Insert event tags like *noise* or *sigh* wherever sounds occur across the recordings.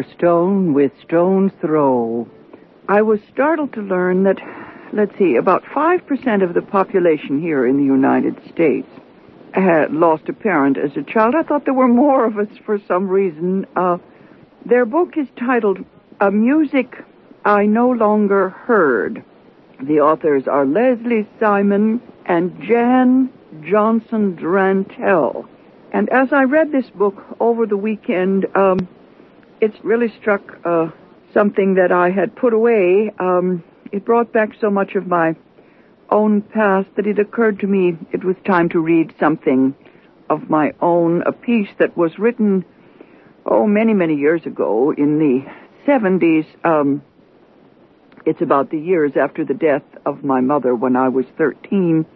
for stone with stone's throw. I was startled to learn that, let's see, about 5% of the population here in the United States had lost a parent as a child. I thought there were more of us for some reason. Uh, their book is titled A Music I No Longer Heard. The authors are Leslie Simon and Jan Johnson Drantell. And as I read this book over the weekend, um, it's really struck uh, something that I had put away. Um, it brought back so much of my own past that it occurred to me it was time to read something of my own, a piece that was written, oh, many, many years ago in the 70s. Um, it's about the years after the death of my mother when I was 13.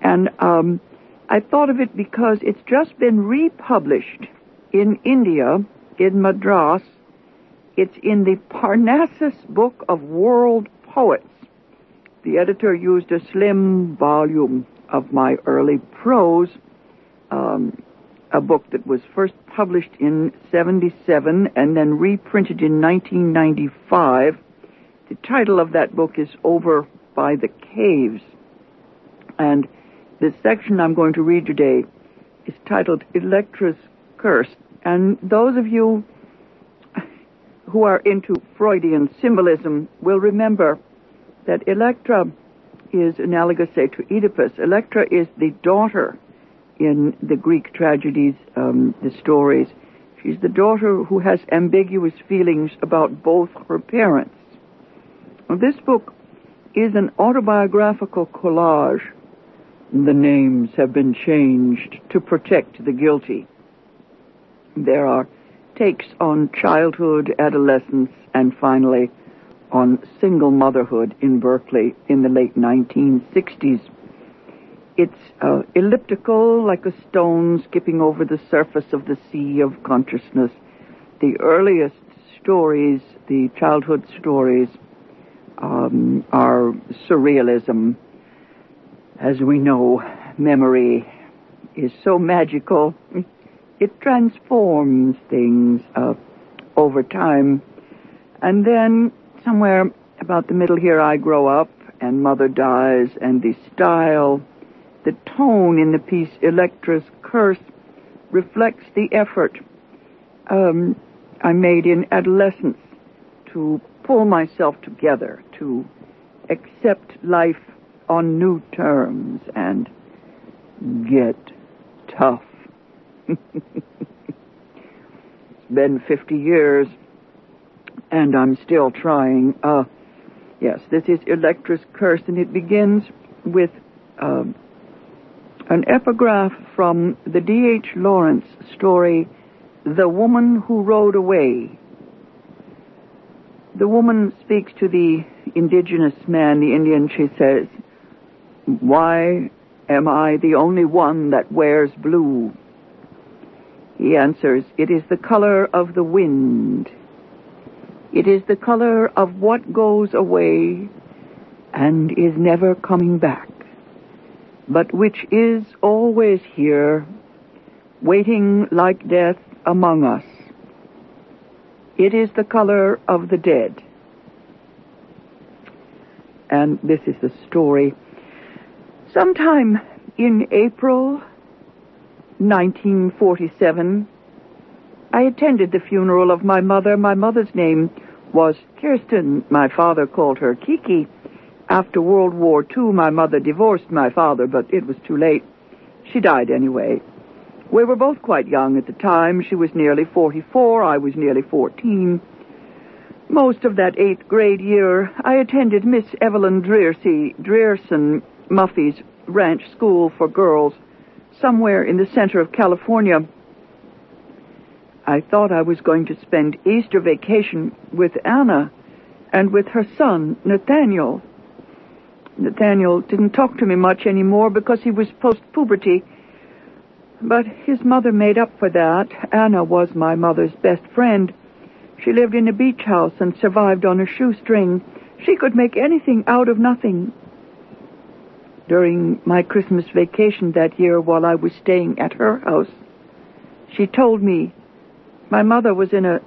And um, I thought of it because it's just been republished in India, in Madras. It's in the Parnassus Book of World Poets. The editor used a slim volume of my early prose, um, a book that was first published in 77 and then reprinted in 1995. The title of that book is Over by the Caves. And the section I'm going to read today is titled Electra's Curse. And those of you who are into Freudian symbolism will remember that Electra is analogous, say, to Oedipus. Electra is the daughter in the Greek tragedies, um, the stories. She's the daughter who has ambiguous feelings about both her parents. This book is an autobiographical collage. The names have been changed to protect the guilty. There are takes on childhood, adolescence, and finally on single motherhood in Berkeley in the late 1960s. It's uh, elliptical, like a stone skipping over the surface of the sea of consciousness. The earliest stories, the childhood stories, um, are surrealism. As we know, memory is so magical. It transforms things uh, over time. And then somewhere about the middle here, I grow up and mother dies, and the style, the tone in the piece Electra's Curse reflects the effort um, I made in adolescence to pull myself together, to accept life on new terms and get tough. It's been 50 years and I'm still trying. Uh, yes, this is Electra's Curse, and it begins with uh, an epigraph from the D.H. Lawrence story, The Woman Who Rode Away. The woman speaks to the indigenous man, the Indian. She says, Why am I the only one that wears blue? He answers, It is the color of the wind. It is the color of what goes away and is never coming back, but which is always here, waiting like death among us. It is the color of the dead. And this is the story. Sometime in April 1947, I attended the funeral of my mother. My mother's name was Kirsten. My father called her Kiki. After World War II, my mother divorced my father, but it was too late. She died anyway. We were both quite young at the time. She was nearly 44, I was nearly 14. Most of that eighth grade year, I attended Miss Evelyn Dreersey, Dreerson Muffy's Ranch School for Girls, somewhere in the center of California. I thought I was going to spend Easter vacation with Anna and with her son, Nathaniel. Nathaniel didn't talk to me much anymore because he was post-puberty. But his mother made up for that. Anna was my mother's best friend. She lived in a beach house and survived on a shoestring. She could make anything out of nothing. During my Christmas vacation that year while I was staying at her house, she told me my mother was in a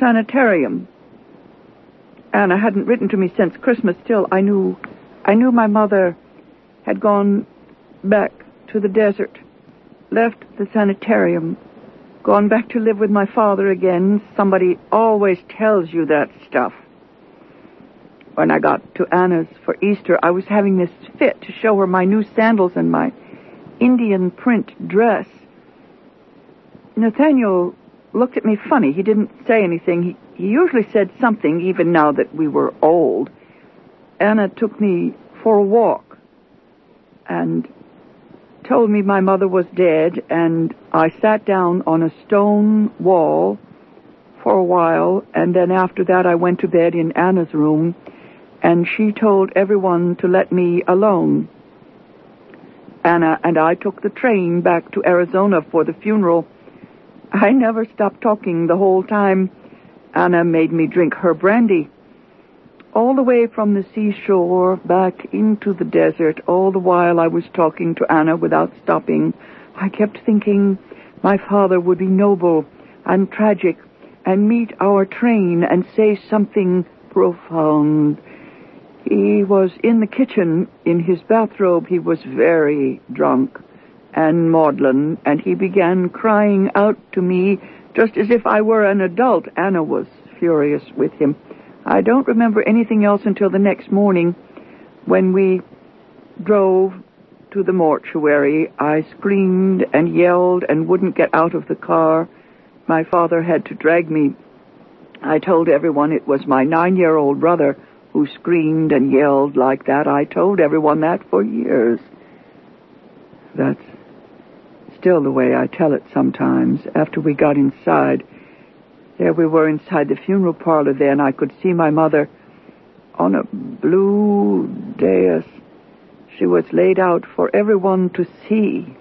sanitarium. Anna hadn't written to me since Christmas. Still, I knew, I knew my mother had gone back to the desert, left the sanitarium, gone back to live with my father again. Somebody always tells you that stuff. When I got to Anna's for Easter, I was having this fit to show her my new sandals and my Indian print dress. Nathaniel looked at me funny. He didn't say anything. He, he usually said something, even now that we were old. Anna took me for a walk and told me my mother was dead, and I sat down on a stone wall for a while, and then after that I went to bed in Anna's room, and she told everyone to let me alone. Anna and I took the train back to Arizona for the funeral. I never stopped talking the whole time. Anna made me drink her brandy. All the way from the seashore back into the desert, all the while I was talking to Anna without stopping, I kept thinking my father would be noble and tragic and meet our train and say something profound. He was in the kitchen in his bathrobe. He was very drunk and maudlin, and he began crying out to me just as if I were an adult. Anna was furious with him. I don't remember anything else until the next morning when we drove to the mortuary. I screamed and yelled and wouldn't get out of the car. My father had to drag me. I told everyone it was my nine-year-old brother who screamed and yelled like that. I told everyone that for years. That's still the way I tell it sometimes. After we got inside, there we were inside the funeral parlor then. I could see my mother on a blue dais. She was laid out for everyone to see.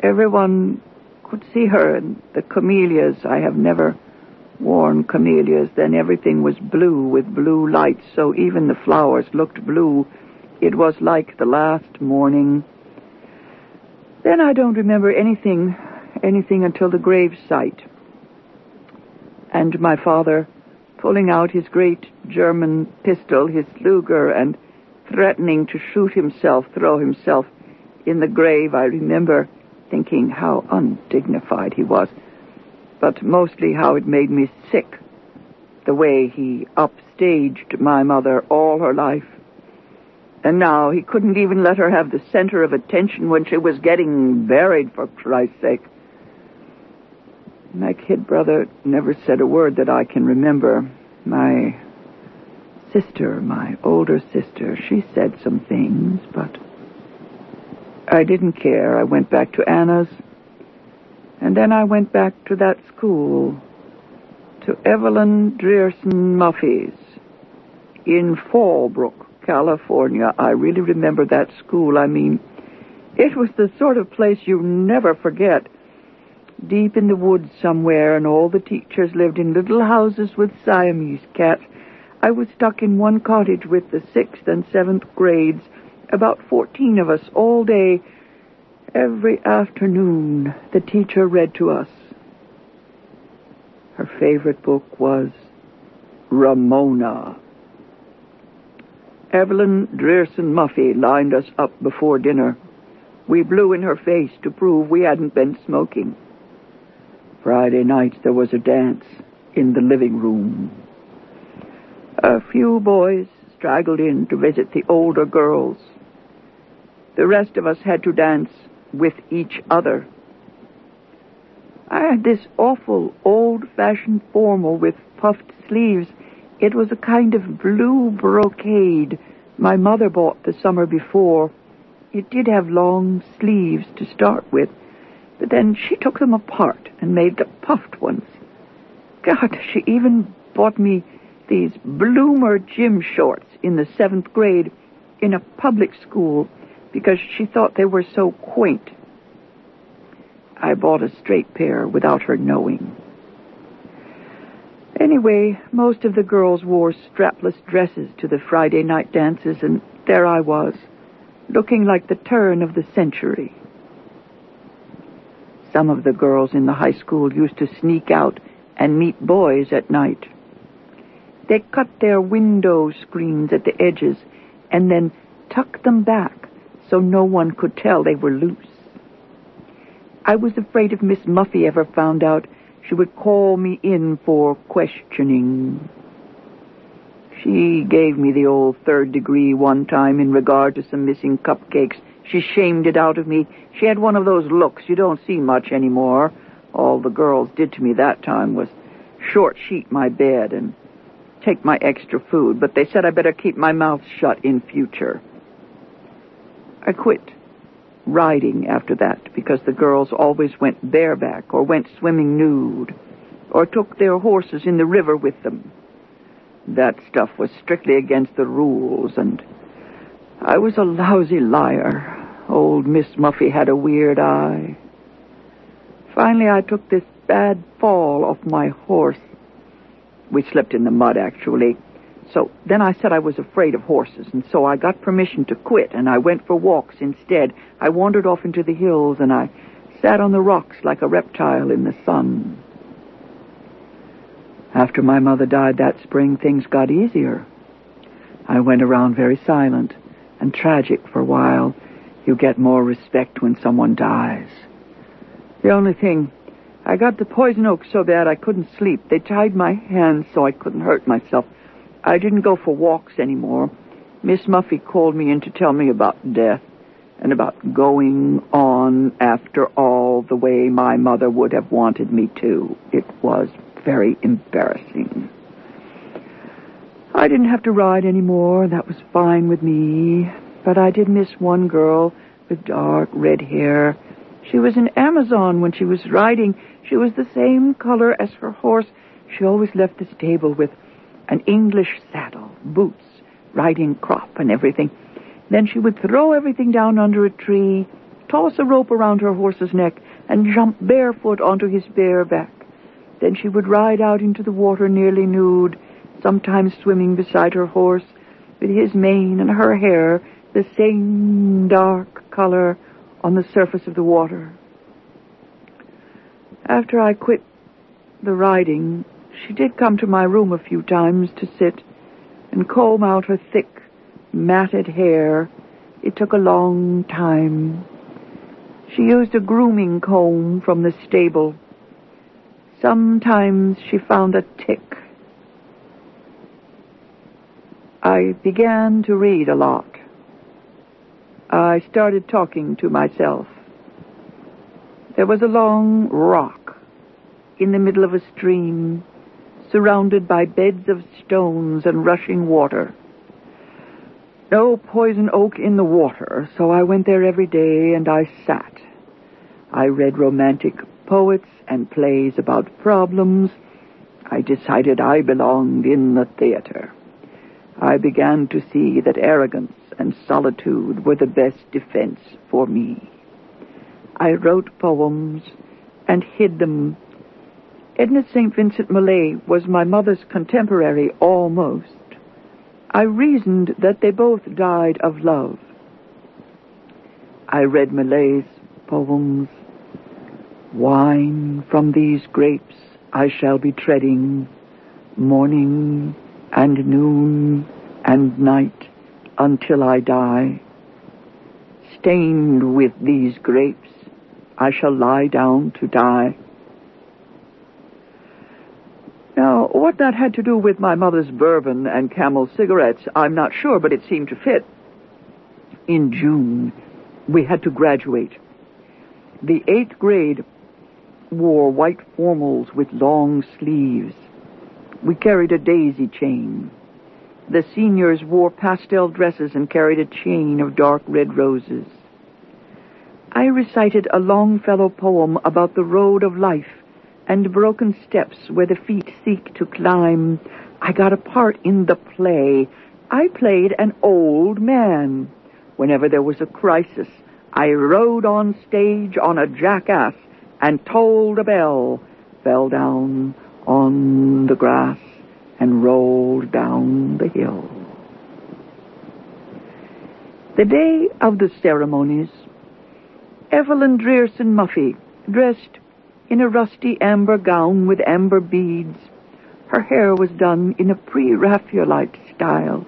Everyone could see her and the camellias. I have never worn camellias. Then everything was blue with blue lights, so even the flowers looked blue. It was like the last morning. Then I don't remember anything, anything until the grave site and my father pulling out his great German pistol, his Luger, and threatening to shoot himself, throw himself in the grave. I remember thinking how undignified he was, but mostly how it made me sick, the way he upstaged my mother all her life. And now he couldn't even let her have the center of attention when she was getting buried, for Christ's sake. My kid brother never said a word that I can remember. My sister, my older sister, she said some things, but I didn't care. I went back to Anna's, and then I went back to that school, to Evelyn Drierson Muffy's in Fallbrook, California. I really remember that school. I mean, it was the sort of place you never forget deep in the woods somewhere, and all the teachers lived in little houses with Siamese cats. I was stuck in one cottage with the sixth and seventh grades, about fourteen of us all day. Every afternoon, the teacher read to us. Her favorite book was Ramona. Evelyn Drierson Muffy lined us up before dinner. We blew in her face to prove we hadn't been smoking. Friday night there was a dance in the living room. A few boys straggled in to visit the older girls. The rest of us had to dance with each other. I had this awful old-fashioned formal with puffed sleeves. It was a kind of blue brocade my mother bought the summer before. It did have long sleeves to start with, but then she took them apart and made the puffed ones. God, she even bought me these bloomer gym shorts in the seventh grade in a public school because she thought they were so quaint. I bought a straight pair without her knowing. Anyway, most of the girls wore strapless dresses to the Friday night dances, and there I was, looking like the turn of the century. Some of the girls in the high school used to sneak out and meet boys at night. They cut their window screens at the edges and then tucked them back so no one could tell they were loose. I was afraid if Miss Muffy ever found out, she would call me in for questioning. She gave me the old third degree one time in regard to some missing cupcakes. She shamed it out of me. She had one of those looks you don't see much anymore. All the girls did to me that time was short sheet my bed and take my extra food, but they said I better keep my mouth shut in future. I quit riding after that because the girls always went bareback or went swimming nude or took their horses in the river with them. That stuff was strictly against the rules, and I was a lousy liar. Old Miss Muffy had a weird eye. Finally, I took this bad fall off my horse. We slipped in the mud, actually. So then I said I was afraid of horses, and so I got permission to quit, and I went for walks instead. I wandered off into the hills, and I sat on the rocks like a reptile in the sun. After my mother died that spring, things got easier. I went around very silent and tragic for a while. You get more respect when someone dies. The only thing, I got the poison oak so bad I couldn't sleep. They tied my hands so I couldn't hurt myself. I didn't go for walks anymore. Miss Muffy called me in to tell me about death and about going on after all the way my mother would have wanted me to. It was very embarrassing. I didn't have to ride anymore. That was fine with me. But I did miss one girl with dark red hair. She was an Amazon when she was riding. She was the same color as her horse. She always left the stable with an English saddle, boots, riding crop, and everything. Then she would throw everything down under a tree, toss a rope around her horse's neck, and jump barefoot onto his bare back. Then she would ride out into the water nearly nude, sometimes swimming beside her horse, with his mane and her hair the same dark color on the surface of the water. After I quit the riding, she did come to my room a few times to sit and comb out her thick, matted hair. It took a long time. She used a grooming comb from the stable Sometimes she found a tick. I began to read a lot. I started talking to myself. There was a long rock in the middle of a stream, surrounded by beds of stones and rushing water. No poison oak in the water, so I went there every day and I sat. I read romantic poets and plays about problems, I decided I belonged in the theater. I began to see that arrogance and solitude were the best defense for me. I wrote poems and hid them. Edna St. Vincent Millay was my mother's contemporary almost. I reasoned that they both died of love. I read Millay's poems Wine from these grapes I shall be treading, morning and noon and night until I die. Stained with these grapes, I shall lie down to die. Now, what that had to do with my mother's bourbon and camel cigarettes, I'm not sure, but it seemed to fit. In June, we had to graduate. The eighth grade wore white formals with long sleeves. We carried a daisy chain. The seniors wore pastel dresses and carried a chain of dark red roses. I recited a Longfellow poem about the road of life and broken steps where the feet seek to climb. I got a part in the play. I played an old man. Whenever there was a crisis, I rode on stage on a jackass and tolled a bell, fell down on the grass and rolled down the hill. The day of the ceremonies, Evelyn Drearson Muffy, dressed in a rusty amber gown with amber beads. Her hair was done in a pre-Raphaelite style.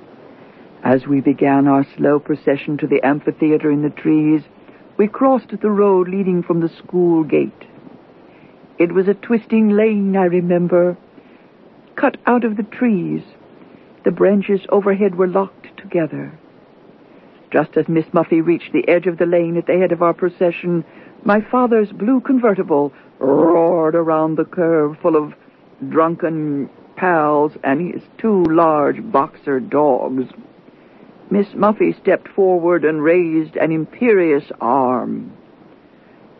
As we began our slow procession to the amphitheater in the trees, we crossed the road leading from the school gate. It was a twisting lane, I remember, cut out of the trees. The branches overhead were locked together. Just as Miss Muffy reached the edge of the lane at the head of our procession, my father's blue convertible roared around the curve full of drunken pals and his two large boxer dogs. Miss Muffy stepped forward and raised an imperious arm.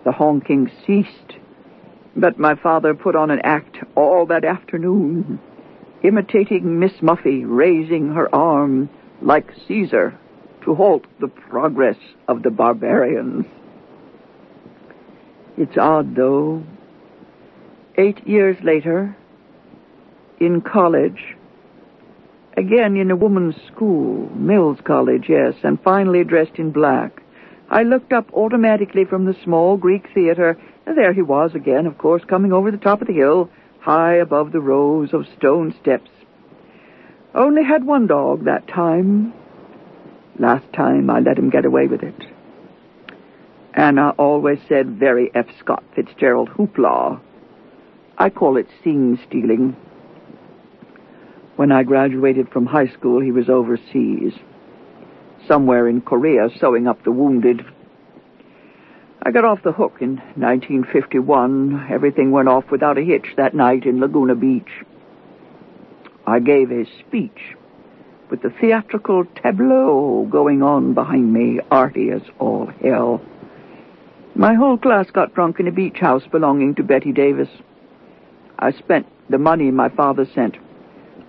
The honking ceased, but my father put on an act all that afternoon, imitating Miss Muffy raising her arm like Caesar to halt the progress of the barbarians. It's odd, though. Eight years later, in college, again in a woman's school, Mills College, yes, and finally dressed in black, I looked up automatically from the small Greek theater, and there he was again, of course, coming over the top of the hill, high above the rows of stone steps. Only had one dog that time. Last time I let him get away with it. Anna always said very F. Scott Fitzgerald hoopla. I call it scene stealing. When I graduated from high school, he was overseas, somewhere in Korea, sewing up the wounded. I got off the hook in 1951. Everything went off without a hitch that night in Laguna Beach. I gave a speech with the theatrical tableau going on behind me, arty as all hell. My whole class got drunk in a beach house belonging to Bette Davis. I spent the money my father sent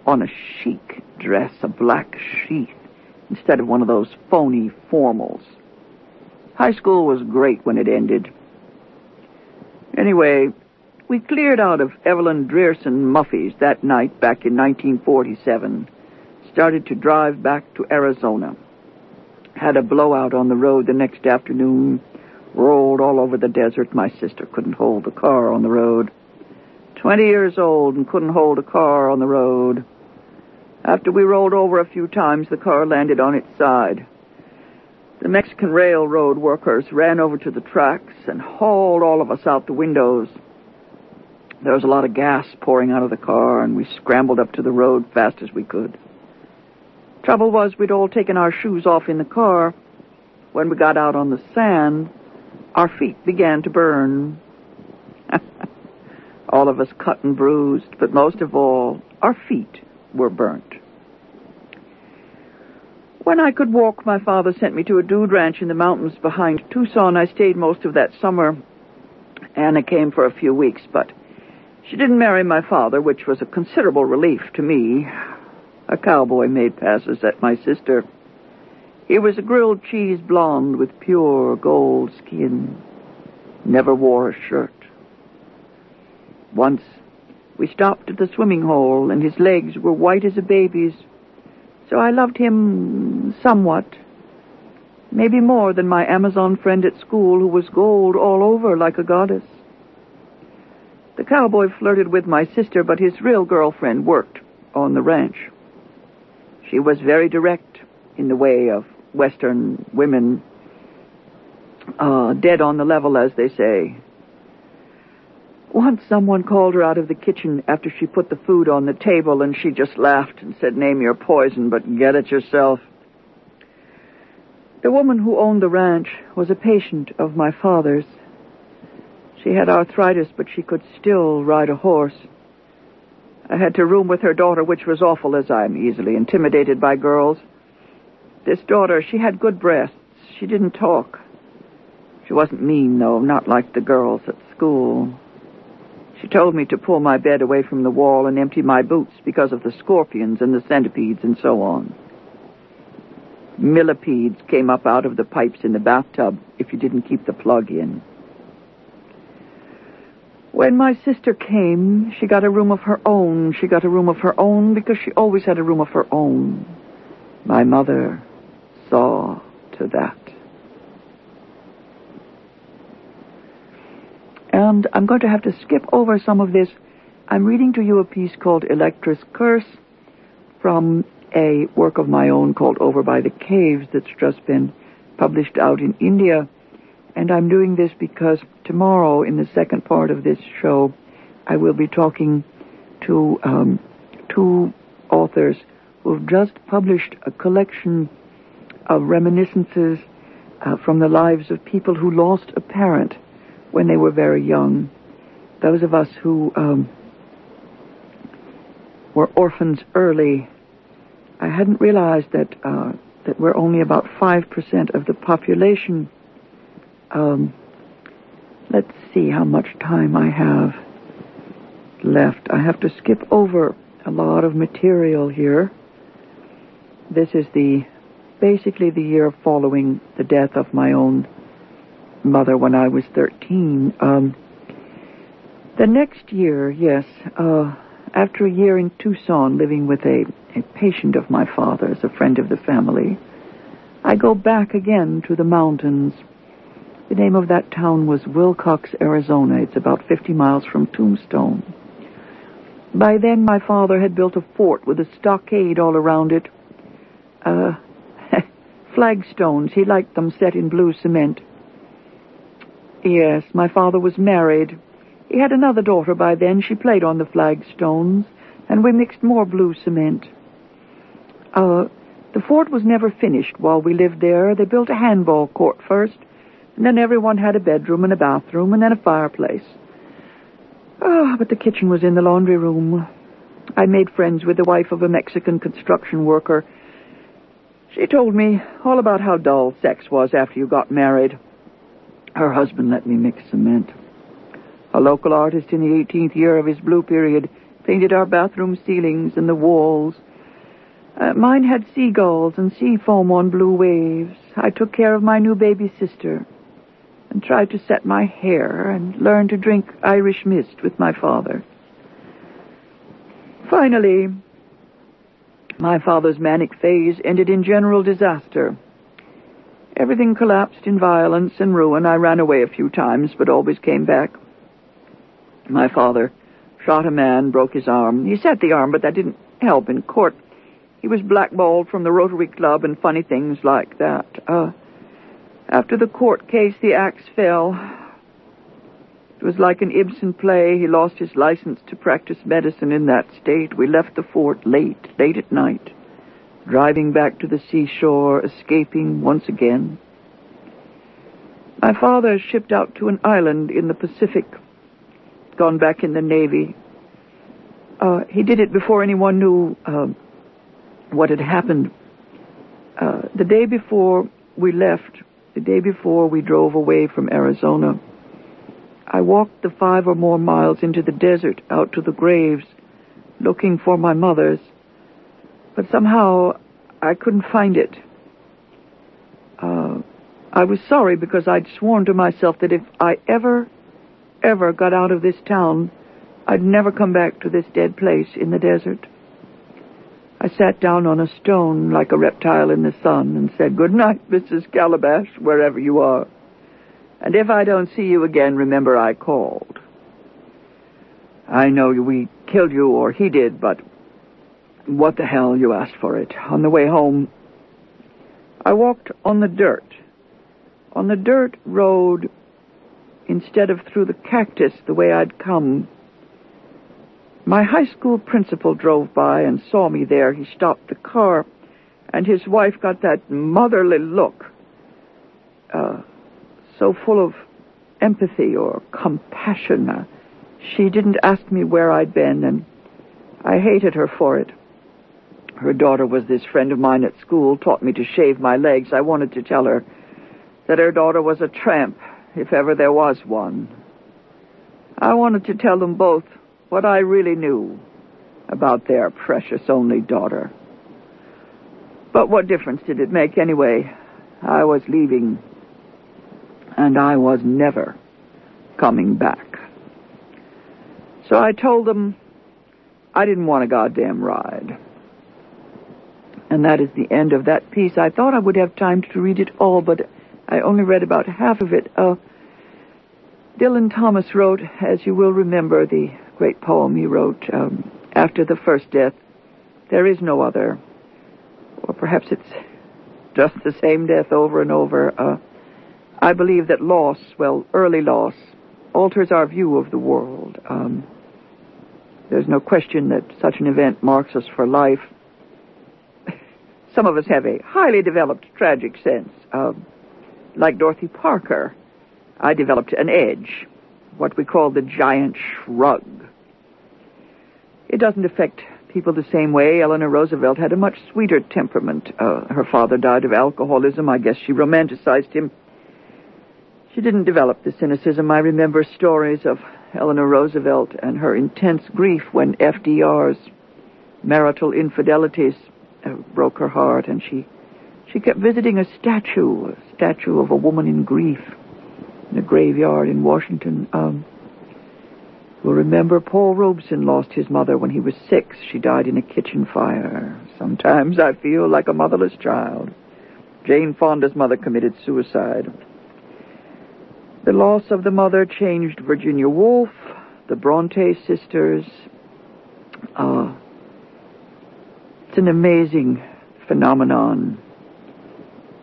on a chic dress, a black sheath, instead of one of those phony formals. High school was great when it ended. Anyway, we cleared out of Evelyn Drearson Muffy's that night back in 1947. Started to drive back to Arizona. Had a blowout on the road the next afternoon. Rolled all over the desert. My sister couldn't hold the car on the road. Twenty years old and couldn't hold a car on the road. After we rolled over a few times, the car landed on its side. The Mexican railroad workers ran over to the tracks and hauled all of us out the windows. There was a lot of gas pouring out of the car, and we scrambled up to the road fast as we could. Trouble was, we'd all taken our shoes off in the car. When we got out on the sand, our feet began to burn. *laughs* all of us cut and bruised, but most of all, our feet were burnt. When I could walk, my father sent me to a dude ranch in the mountains behind Tucson. I stayed most of that summer. Anna came for a few weeks, but she didn't marry my father, which was a considerable relief to me. A cowboy made passes at my sister. He was a grilled cheese blonde with pure gold skin. Never wore a shirt. Once we stopped at the swimming hole, and his legs were white as a baby's. So I loved him somewhat. Maybe more than my Amazon friend at school who was gold all over like a goddess. The cowboy flirted with my sister, but his real girlfriend worked on the ranch. She was very direct in the way of Western women, uh, dead on the level, as they say. Once someone called her out of the kitchen after she put the food on the table, and she just laughed and said, Name your poison, but get it yourself. The woman who owned the ranch was a patient of my father's. She had arthritis, but she could still ride a horse. I had to room with her daughter, which was awful, as I'm easily intimidated by girls. This daughter, she had good breasts. She didn't talk. She wasn't mean, though, not like the girls at school. She told me to pull my bed away from the wall and empty my boots because of the scorpions and the centipedes and so on. Millipedes came up out of the pipes in the bathtub if you didn't keep the plug in. When my sister came, she got a room of her own. She got a room of her own because she always had a room of her own. My mother saw to that. And I'm going to have to skip over some of this. I'm reading to you a piece called Electra's Curse from a work of my own called Over by the Caves that's just been published out in India. And I'm doing this because tomorrow, in the second part of this show, I will be talking to um, two authors who've just published a collection of reminiscences uh, from the lives of people who lost a parent when they were very young. Those of us who um, were orphans early I hadn't realized that uh, that we're only about five percent of the population. Um, let's see how much time I have left. I have to skip over a lot of material here. This is the basically the year following the death of my own mother when I was 13. Um, the next year, yes, uh, after a year in Tucson living with a a patient of my father's, a friend of the family, I go back again to the mountains. The name of that town was Willcox, Arizona. It's about 50 miles from Tombstone. By then, my father had built a fort with a stockade all around it. Uh, flagstones. He liked them set in blue cement. Yes, my father was married. He had another daughter by then. She played on the flagstones, and we mixed more blue cement. Uh, the fort was never finished while we lived there. They built a handball court first, and then everyone had a bedroom and a bathroom, and then a fireplace. Ah, oh, but the kitchen was in the laundry room. I made friends with the wife of a Mexican construction worker. She told me all about how dull sex was after you got married. Her husband let me mix cement. A local artist in the 18th year of his blue period painted our bathroom ceilings and the walls uh, mine had seagulls and sea foam on blue waves. I took care of my new baby sister and tried to set my hair and learn to drink Irish mist with my father. Finally, my father's manic phase ended in general disaster. Everything collapsed in violence and ruin. I ran away a few times, but always came back. My father shot a man, broke his arm. He set the arm, but that didn't help in court. He was blackballed from the Rotary Club and funny things like that. Uh, after the court case, the axe fell. It was like an Ibsen play. He lost his license to practice medicine in that state. We left the fort late, late at night, driving back to the seashore, escaping once again. My father shipped out to an island in the Pacific, gone back in the Navy. Uh, he did it before anyone knew uh, what had happened. Uh, the day before we left, the day before we drove away from Arizona, I walked the five or more miles into the desert out to the graves looking for my mother's, but somehow I couldn't find it. Uh, I was sorry because I'd sworn to myself that if I ever, ever got out of this town, I'd never come back to this dead place in the desert. I sat down on a stone like a reptile in the sun and said, Good night, Mrs. Calabash, wherever you are. And if I don't see you again, remember I called. I know we killed you, or he did, but what the hell, you asked for it. On the way home, I walked on the dirt. On the dirt road, instead of through the cactus the way I'd come, my high school principal drove by and saw me there. He stopped the car, and his wife got that motherly look, uh, so full of empathy or compassion. Uh, she didn't ask me where I'd been, and I hated her for it. Her daughter was this friend of mine at school, taught me to shave my legs. I wanted to tell her that her daughter was a tramp, if ever there was one. I wanted to tell them both what I really knew about their precious only daughter. But what difference did it make anyway? I was leaving, and I was never coming back. So I told them I didn't want a goddamn ride. And that is the end of that piece. I thought I would have time to read it all, but I only read about half of it. Uh, Dylan Thomas wrote, as you will remember, the great poem he wrote um, after the first death, There is no other. Or perhaps it's just the same death over and over. Uh, I believe that loss, well, early loss, alters our view of the world. Um, there's no question that such an event marks us for life. *laughs* Some of us have a highly developed tragic sense. Um, like Dorothy Parker, I developed an edge, what we call the giant shrug. It doesn't affect people the same way. Eleanor Roosevelt had a much sweeter temperament. Uh, her father died of alcoholism. I guess she romanticized him. She didn't develop the cynicism. I remember stories of Eleanor Roosevelt and her intense grief when FDR's marital infidelities uh, broke her heart, and she she kept visiting a statue, a statue of a woman in grief, in a graveyard in Washington. Um, You'll remember Paul Robeson lost his mother when he was six. She died in a kitchen fire. Sometimes I feel like a motherless child. Jane Fonda's mother committed suicide. The loss of the mother changed Virginia Woolf, the Bronte sisters. Uh, it's an amazing phenomenon,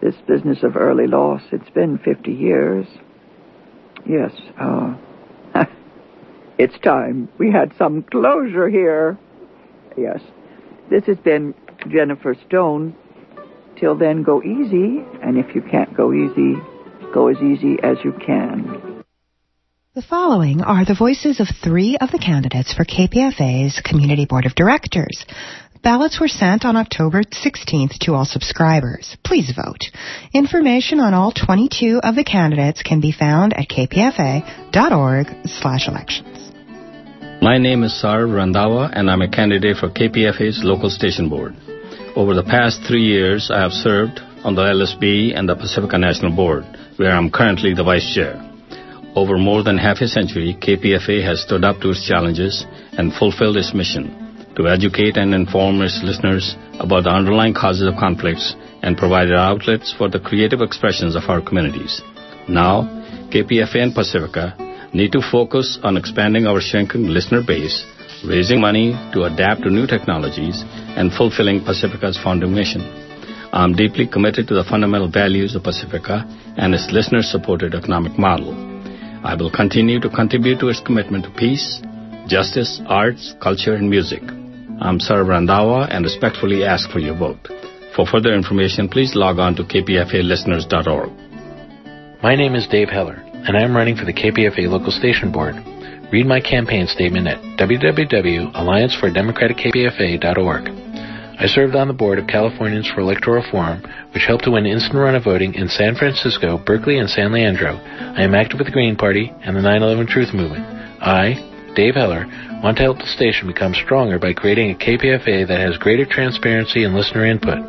this business of early loss. It's been 50 years. Yes, uh, *laughs* it's time we had some closure here. Yes. This has been Jennifer Stone. Till then, go easy, and if you can't go easy, go as easy as you can. The following are the voices of three of the candidates for KPFA's Community Board of Directors. Ballots were sent on October 16th to all subscribers. Please vote. Information on all 22 of the candidates can be found at kpfa.org slash elections. My name is Sarv Randhawa, and I'm a candidate for KPFA's local station board. Over the past three years, I have served on the LSB and the Pacifica National Board, where I'm currently the vice chair. Over more than half a century, KPFA has stood up to its challenges and fulfilled its mission to educate and inform its listeners about the underlying causes of conflicts and provide outlets for the creative expressions of our communities. Now, KPFA and Pacifica need to focus on expanding our shrinking listener base, raising money to adapt to new technologies, and fulfilling Pacifica's founding mission. I'm deeply committed to the fundamental values of Pacifica and its listener-supported economic model. I will continue to contribute to its commitment to peace, justice, arts, culture, and music. I'm Sarv Randhawa and respectfully ask for your vote. For further information, please log on to kpfalisteners.org. My name is Dave Heller and I am running for the KPFA local station board. Read my campaign statement at www.alliancefordemocratickpfa.org. I served on the board of Californians for Electoral Reform, which helped to win instant runoff voting in San Francisco, Berkeley, and San Leandro. I am active with the Green Party and the 9-11 Truth Movement. I, Dave Heller, want to help the station become stronger by creating a KPFA that has greater transparency and listener input.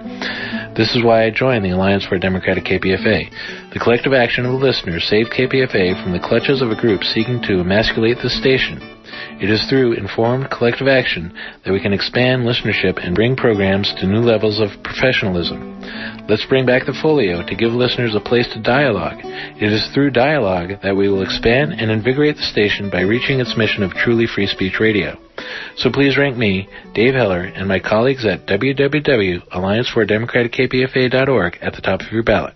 This is why I joined the Alliance for a Democratic KPFA. The collective action of the listeners saved KPFA from the clutches of a group seeking to emasculate the station. It is through informed collective action that we can expand listenership and bring programs to new levels of professionalism. Let's bring back the folio to give listeners a place to dialogue. It is through dialogue that we will expand and invigorate the station by reaching its mission of truly free speech radio. So please rank me, Dave Heller, and my colleagues at www.alliancefordemocratickpfa.org at the top of your ballot.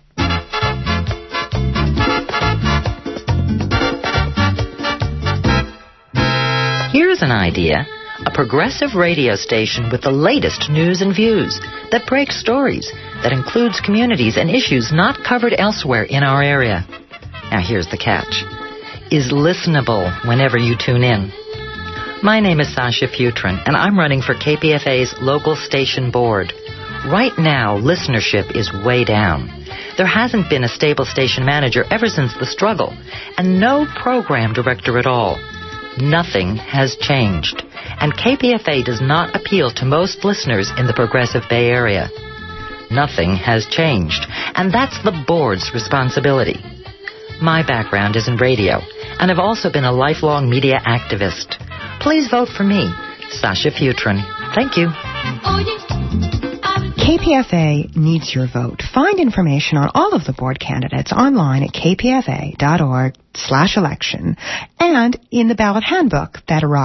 Idea a progressive radio station with the latest news and views that breaks stories, that includes communities and issues not covered elsewhere in our area. Now, here's the catch is listenable whenever you tune in. My name is Sasha Futrin, and I'm running for KPFA's local station board. Right now, listenership is way down. There hasn't been a stable station manager ever since the struggle, and no program director at all. Nothing has changed, and KPFA does not appeal to most listeners in the progressive Bay Area. Nothing has changed, and that's the board's responsibility. My background is in radio, and I've also been a lifelong media activist. Please vote for me, Sasha Futrin. Thank you. KPFA needs your vote. Find information on all of the board candidates online at kpfa.org slash election and in the ballot handbook that arrives